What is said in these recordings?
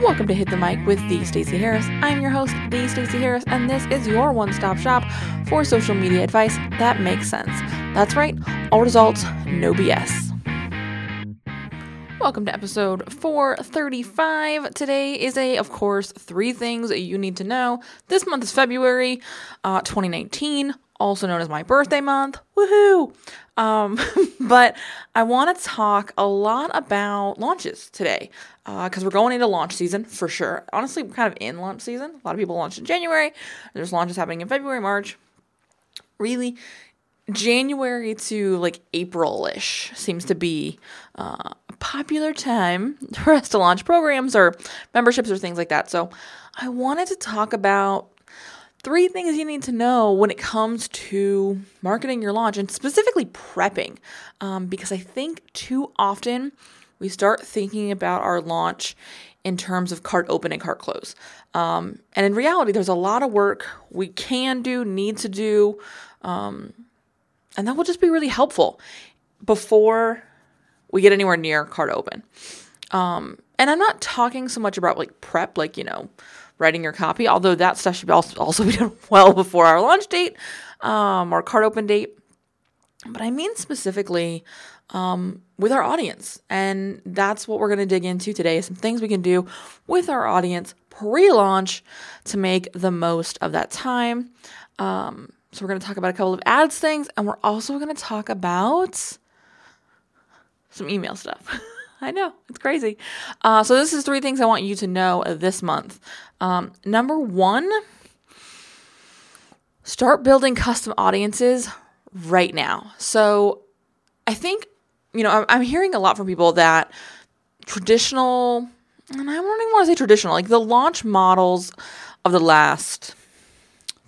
Welcome to Hit the Mic with the Stacey Harris. I'm your host, the Stacey Harris, and this is your one-stop shop for social media advice that makes sense. That's right, all results, no BS. Welcome to episode 435. Today is a, of course, three things you need to know. This month is February uh, 2019, also known as my birthday month. Woohoo! Um, but I want to talk a lot about launches today because uh, we're going into launch season for sure. Honestly, we're kind of in launch season. A lot of people launch in January. There's launches happening in February, March. Really, January to like April ish seems to be uh, a popular time for us to launch programs or memberships or things like that. So I wanted to talk about three things you need to know when it comes to marketing your launch and specifically prepping. Um, because I think too often we start thinking about our launch in terms of cart open and cart close. Um, and in reality, there's a lot of work we can do, need to do. Um, and that will just be really helpful before we get anywhere near cart open. Um, and I'm not talking so much about like prep, like, you know, writing your copy, although that stuff should also be done well before our launch date um, or cart open date. But I mean specifically um, with our audience. And that's what we're going to dig into today some things we can do with our audience pre launch to make the most of that time. Um, so, we're going to talk about a couple of ads things, and we're also going to talk about some email stuff. I know, it's crazy. Uh, so, this is three things I want you to know this month. Um, number one, start building custom audiences right now. So, I think, you know, I'm hearing a lot from people that traditional, and I don't even want to say traditional, like the launch models of the last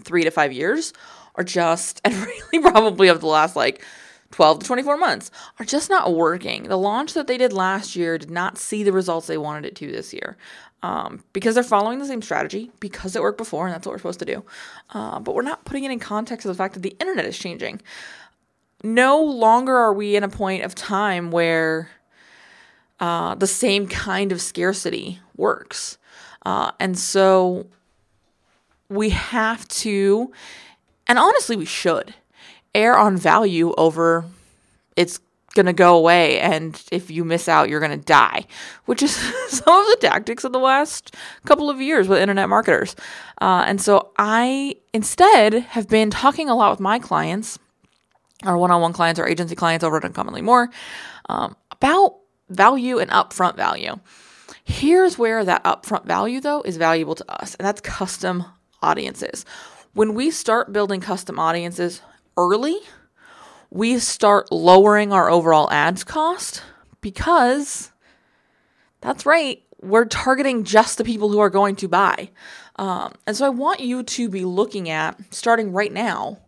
three to five years are just, and really probably of the last like 12 to 24 months, are just not working. The launch that they did last year did not see the results they wanted it to this year. Um, because they're following the same strategy, because it worked before, and that's what we're supposed to do. Uh, but we're not putting it in context of the fact that the internet is changing. No longer are we in a point of time where uh, the same kind of scarcity works. Uh, and so we have to and honestly, we should err on value over it's going to go away. And if you miss out, you're going to die, which is some of the tactics of the last couple of years with internet marketers. Uh, and so I instead have been talking a lot with my clients, our one on one clients, our agency clients over at Uncommonly More, um, about value and upfront value. Here's where that upfront value, though, is valuable to us, and that's custom audiences. When we start building custom audiences early, we start lowering our overall ads cost because that's right, we're targeting just the people who are going to buy. Um, and so I want you to be looking at, starting right now,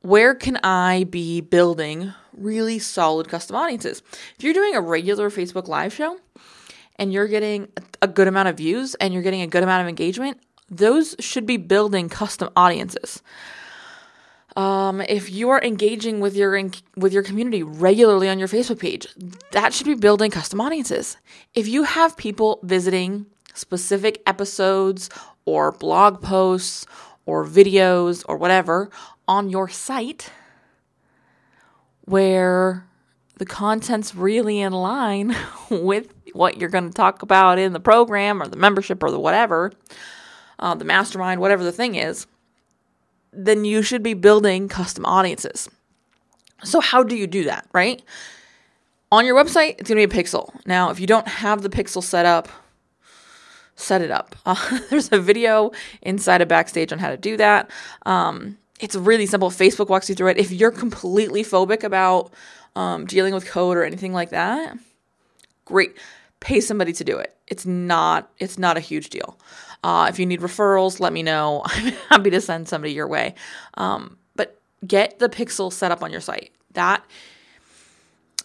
where can I be building really solid custom audiences? If you're doing a regular Facebook Live show and you're getting a good amount of views and you're getting a good amount of engagement, those should be building custom audiences. Um, if you are engaging with your with your community regularly on your Facebook page, that should be building custom audiences. If you have people visiting specific episodes or blog posts or videos or whatever on your site where the content's really in line with what you're going to talk about in the program or the membership or the whatever, uh, the mastermind, whatever the thing is, then you should be building custom audiences. So, how do you do that, right? On your website, it's to be a pixel. Now, if you don't have the pixel set up, set it up. Uh, there's a video inside of Backstage on how to do that. Um, it's really simple. Facebook walks you through it. If you're completely phobic about um, dealing with code or anything like that, great. Pay somebody to do it. It's not. It's not a huge deal. Uh, if you need referrals, let me know. I'm happy to send somebody your way. Um, but get the pixel set up on your site. That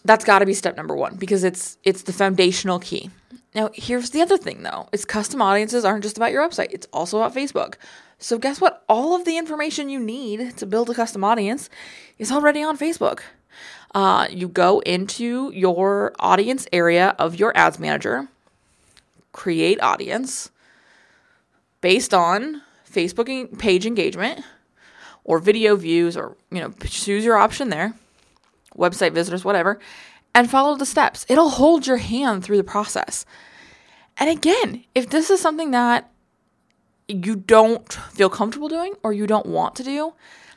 that's got to be step number one because it's it's the foundational key. Now, here's the other thing though: is custom audiences aren't just about your website; it's also about Facebook. So, guess what? All of the information you need to build a custom audience is already on Facebook. Uh, you go into your audience area of your ads manager, create audience based on Facebook page engagement or video views or, you know, choose your option there, website visitors, whatever, and follow the steps. It'll hold your hand through the process. And again, if this is something that you don't feel comfortable doing or you don't want to do,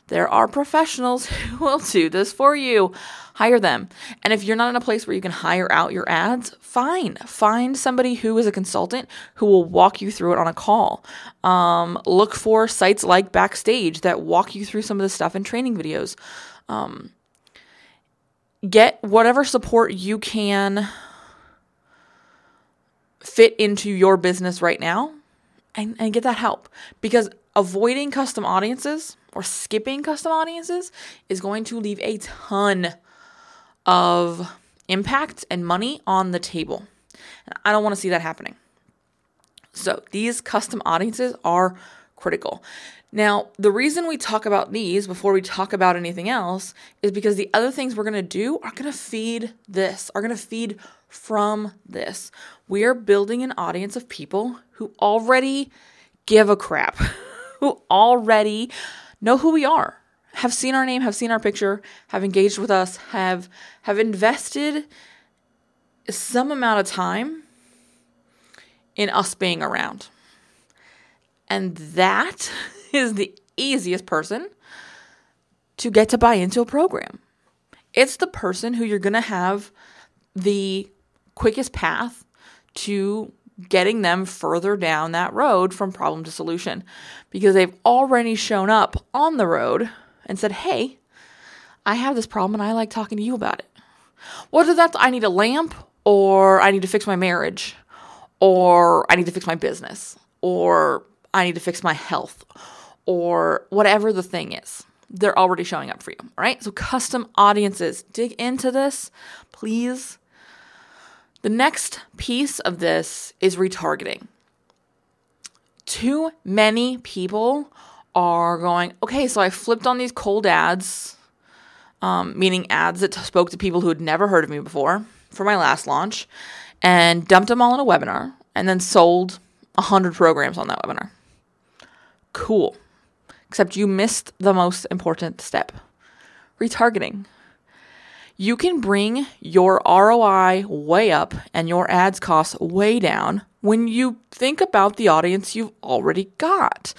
there are professionals who will do this for you. Hire them. And if you're not in a place where you can hire out your ads, fine. Find somebody who is a consultant who will walk you through it on a call. Um, look for sites like Backstage that walk you through some of the stuff in training videos. Um, get whatever support you can fit into your business right now and, and get that help because avoiding custom audiences or skipping custom audiences is going to leave a ton of impact and money on the table. And I don't want to see that happening. So these custom audiences are critical. Now, the reason we talk about these before we talk about anything else is because the other things we're going to do are going to feed this, are going to feed from this. We are building an audience of people who already give a crap, who already know who we are, have seen our name, have seen our picture, have engaged with us, have have invested some amount of time in us being around. And that is the easiest person to get to buy into a program. It's the person who you're going to have the quickest path to getting them further down that road from problem to solution because they've already shown up on the road and said, Hey, I have this problem and I like talking to you about it. Whether that's I need a lamp or I need to fix my marriage or I need to fix my business or I need to fix my health or whatever the thing is. They're already showing up for you, right? So, custom audiences, dig into this, please the next piece of this is retargeting. Too many people are going, okay, so I flipped on these cold ads, um, meaning ads that spoke to people who had never heard of me before for my last launch, and dumped them all in a webinar and then sold 100 programs on that webinar. Cool. Except you missed the most important step retargeting you can bring your ROI way up and your ads costs way down when you think about the audience you've already got.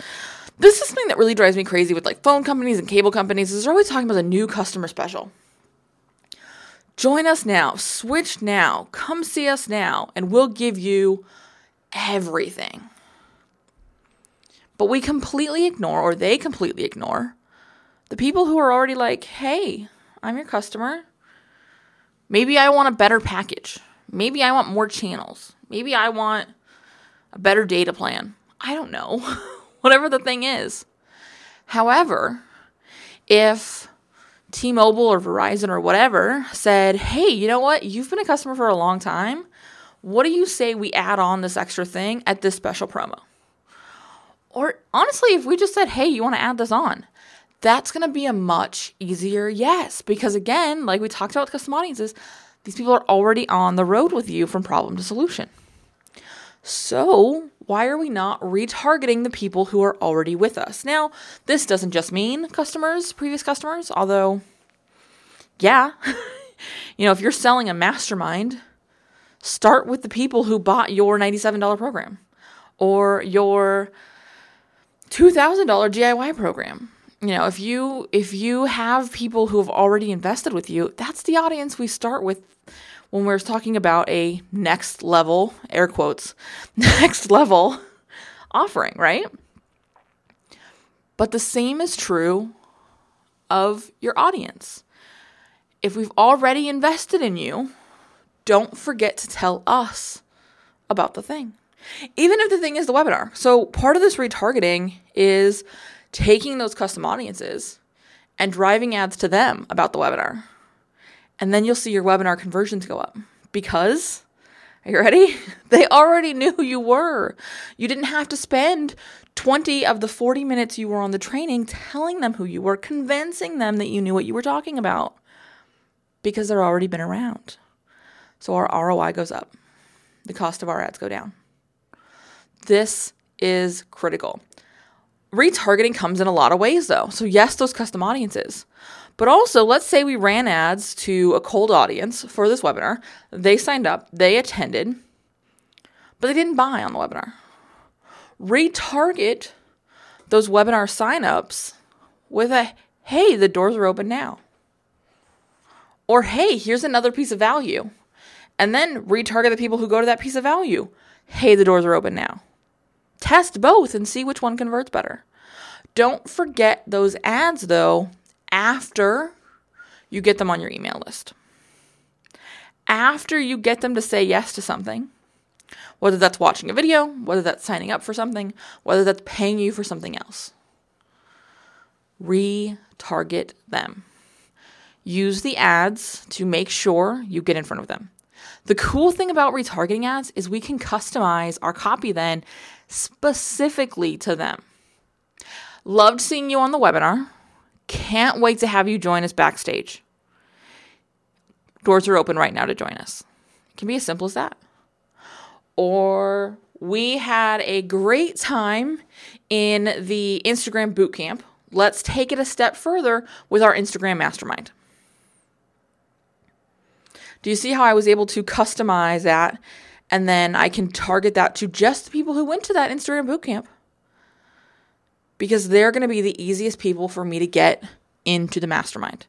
This is something that really drives me crazy with like phone companies and cable companies is they're always talking about a new customer special. Join us now, switch now, come see us now, and we'll give you everything. But we completely ignore, or they completely ignore, the people who are already like, hey, I'm your customer. Maybe I want a better package. Maybe I want more channels. Maybe I want a better data plan. I don't know. Whatever the thing is. However, if T Mobile or Verizon or whatever said, hey, you know what? You've been a customer for a long time. What do you say we add on this extra thing at this special promo? Or honestly, if we just said, hey, you want to add this on, that's going to be a much easier yes. Because again, like we talked about custom audiences, these people are already on the road with you from problem to solution. So, why are we not retargeting the people who are already with us? Now, this doesn't just mean customers, previous customers, although, yeah, you know, if you're selling a mastermind, start with the people who bought your $97 program or your $2,000 DIY program you know if you if you have people who have already invested with you that's the audience we start with when we're talking about a next level air quotes next level offering right? But the same is true of your audience. If we've already invested in you don't forget to tell us about the thing. Even if the thing is the webinar. So part of this retargeting is taking those custom audiences and driving ads to them about the webinar. And then you'll see your webinar conversions go up because, are you ready? They already knew who you were. You didn't have to spend 20 of the 40 minutes you were on the training telling them who you were, convincing them that you knew what you were talking about because they're already been around. So our ROI goes up, the cost of our ads go down. This is critical. Retargeting comes in a lot of ways though. So, yes, those custom audiences. But also, let's say we ran ads to a cold audience for this webinar. They signed up, they attended, but they didn't buy on the webinar. Retarget those webinar signups with a hey, the doors are open now. Or hey, here's another piece of value. And then retarget the people who go to that piece of value. Hey, the doors are open now. Test both and see which one converts better. Don't forget those ads though after you get them on your email list. After you get them to say yes to something, whether that's watching a video, whether that's signing up for something, whether that's paying you for something else. Retarget them. Use the ads to make sure you get in front of them. The cool thing about retargeting ads is we can customize our copy then specifically to them. Loved seeing you on the webinar. Can't wait to have you join us backstage. Doors are open right now to join us. It can be as simple as that. Or we had a great time in the Instagram boot camp. Let's take it a step further with our Instagram mastermind. Do you see how I was able to customize that and then I can target that to just the people who went to that Instagram boot camp? Because they're going to be the easiest people for me to get into the mastermind.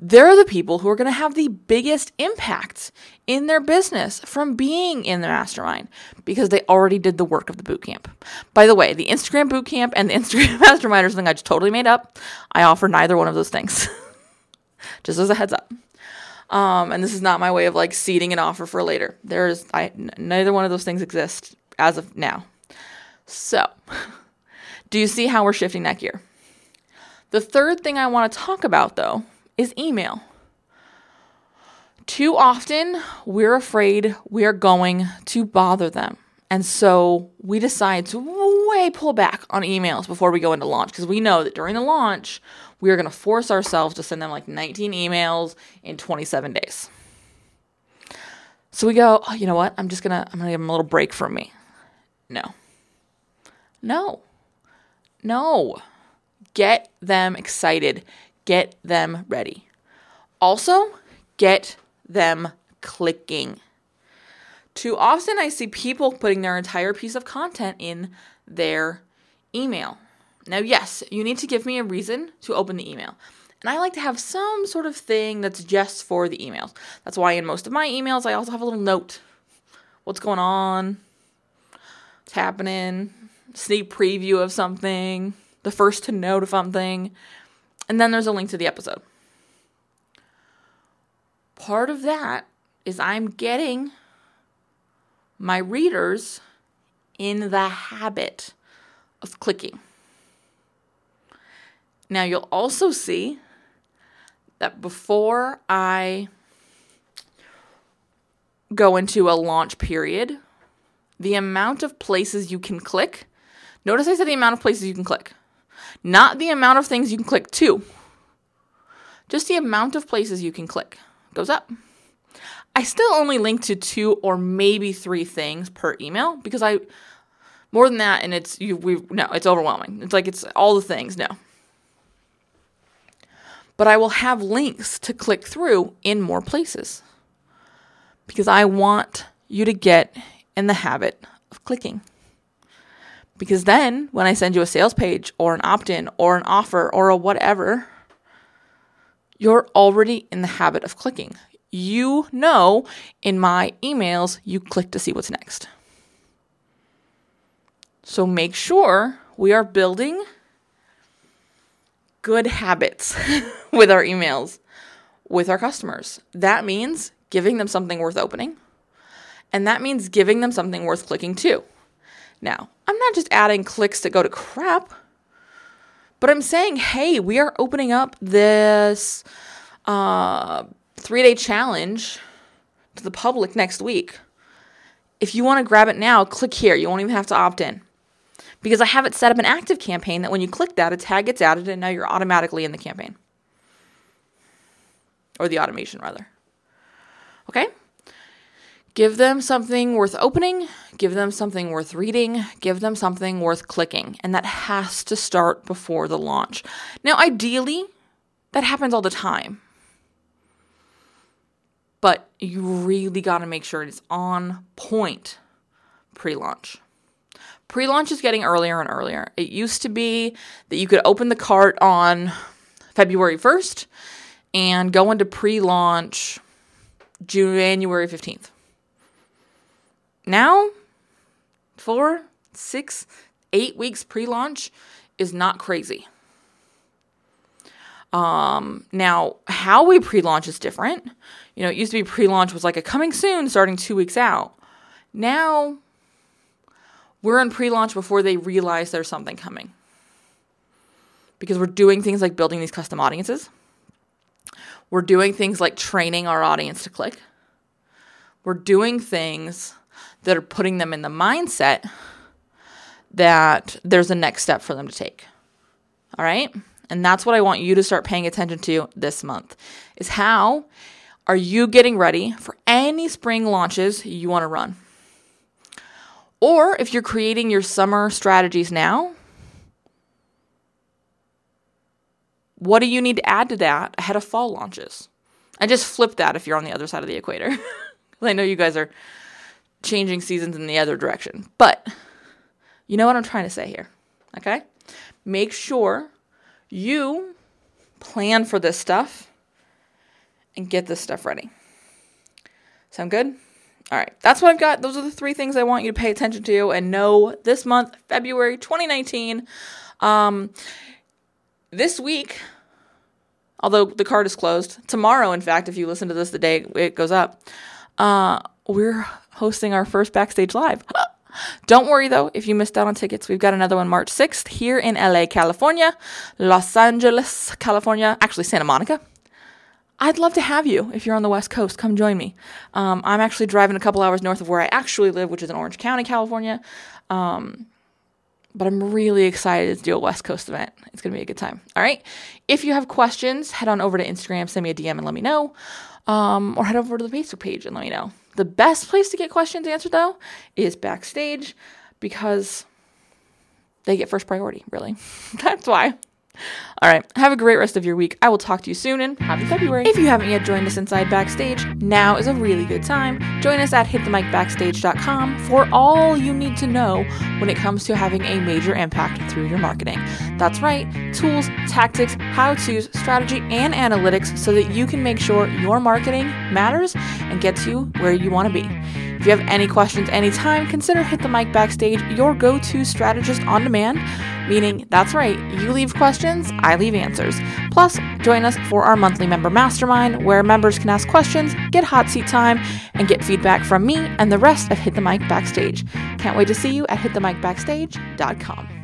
They're the people who are going to have the biggest impact in their business from being in the mastermind because they already did the work of the boot camp. By the way, the Instagram boot camp and the Instagram mastermind are something I just totally made up. I offer neither one of those things. just as a heads up. Um, and this is not my way of like seeding an offer for later. There's I n- neither one of those things exist as of now. So, do you see how we're shifting that gear? The third thing I want to talk about though is email. Too often, we're afraid we are going to bother them. And so we decide to way pull back on emails before we go into launch because we know that during the launch, we are going to force ourselves to send them like 19 emails in 27 days. So we go, oh, you know what? I'm just going to I'm going to give them a little break from me. No. No. No. Get them excited. Get them ready. Also, get them clicking. Too often, I see people putting their entire piece of content in their email. Now, yes, you need to give me a reason to open the email. And I like to have some sort of thing that's just for the emails. That's why in most of my emails, I also have a little note what's going on, what's happening, sneak preview of something, the first to know of something, and then there's a link to the episode. Part of that is I'm getting my readers in the habit of clicking. Now, you'll also see that before I go into a launch period, the amount of places you can click, notice I said the amount of places you can click, not the amount of things you can click to, just the amount of places you can click goes up. I still only link to two or maybe three things per email because I more than that and it's you we no, it's overwhelming. It's like it's all the things, no but I will have links to click through in more places because I want you to get in the habit of clicking. Because then, when I send you a sales page or an opt in or an offer or a whatever, you're already in the habit of clicking. You know in my emails, you click to see what's next. So make sure we are building good habits with our emails with our customers. That means giving them something worth opening. And that means giving them something worth clicking to. Now, I'm not just adding clicks that go to crap, but I'm saying, hey, we are opening up this uh, three day challenge to the public next week. If you want to grab it now, click here. You won't even have to opt in because I have it set up an ActiveCampaign that when you click that, a tag gets added and now you're automatically in the campaign. Or the automation, rather. Okay? Give them something worth opening, give them something worth reading, give them something worth clicking. And that has to start before the launch. Now, ideally, that happens all the time. But you really got to make sure it is on point pre launch. Pre launch is getting earlier and earlier. It used to be that you could open the cart on February 1st and go into pre launch January 15th. Now, four, six, eight weeks pre launch is not crazy. Um, now, how we pre launch is different. You know, it used to be pre launch was like a coming soon starting two weeks out. Now, we're in pre launch before they realize there's something coming. Because we're doing things like building these custom audiences, we're doing things like training our audience to click, we're doing things that are putting them in the mindset that there's a next step for them to take. All right? And that's what I want you to start paying attention to this month. Is how are you getting ready for any spring launches you want to run? Or if you're creating your summer strategies now, what do you need to add to that ahead of fall launches? I just flip that if you're on the other side of the equator. I know you guys are changing seasons in the other direction. But you know what I'm trying to say here. Okay? Make sure you plan for this stuff and get this stuff ready. Sound good? All right, that's what I've got. Those are the three things I want you to pay attention to and know this month, February 2019. Um, this week, although the cart is closed, tomorrow, in fact, if you listen to this the day it goes up, uh, we're hosting our first backstage live. Don't worry though, if you missed out on tickets, we've got another one March 6th here in LA, California, Los Angeles, California, actually Santa Monica. I'd love to have you if you're on the West Coast. Come join me. Um, I'm actually driving a couple hours north of where I actually live, which is in Orange County, California. Um, but I'm really excited to do a West Coast event. It's going to be a good time. All right. If you have questions, head on over to Instagram, send me a DM and let me know. Um, or head over to the Facebook page and let me know. The best place to get questions answered, though, is backstage because they get first priority, really. That's why. All right. Have a great rest of your week. I will talk to you soon and happy February. If you haven't yet joined us inside Backstage, now is a really good time. Join us at hitthemicbackstage.com for all you need to know when it comes to having a major impact through your marketing. That's right. Tools, tactics, how to's, strategy, and analytics so that you can make sure your marketing matters and gets you where you want to be. If you have any questions anytime, consider Hit the Mic Backstage your go to strategist on demand meaning that's right, you leave questions, I leave answers. Plus, join us for our monthly member mastermind where members can ask questions, get hot seat time, and get feedback from me and the rest of Hit the Mic Backstage. Can't wait to see you at hitthemicbackstage.com.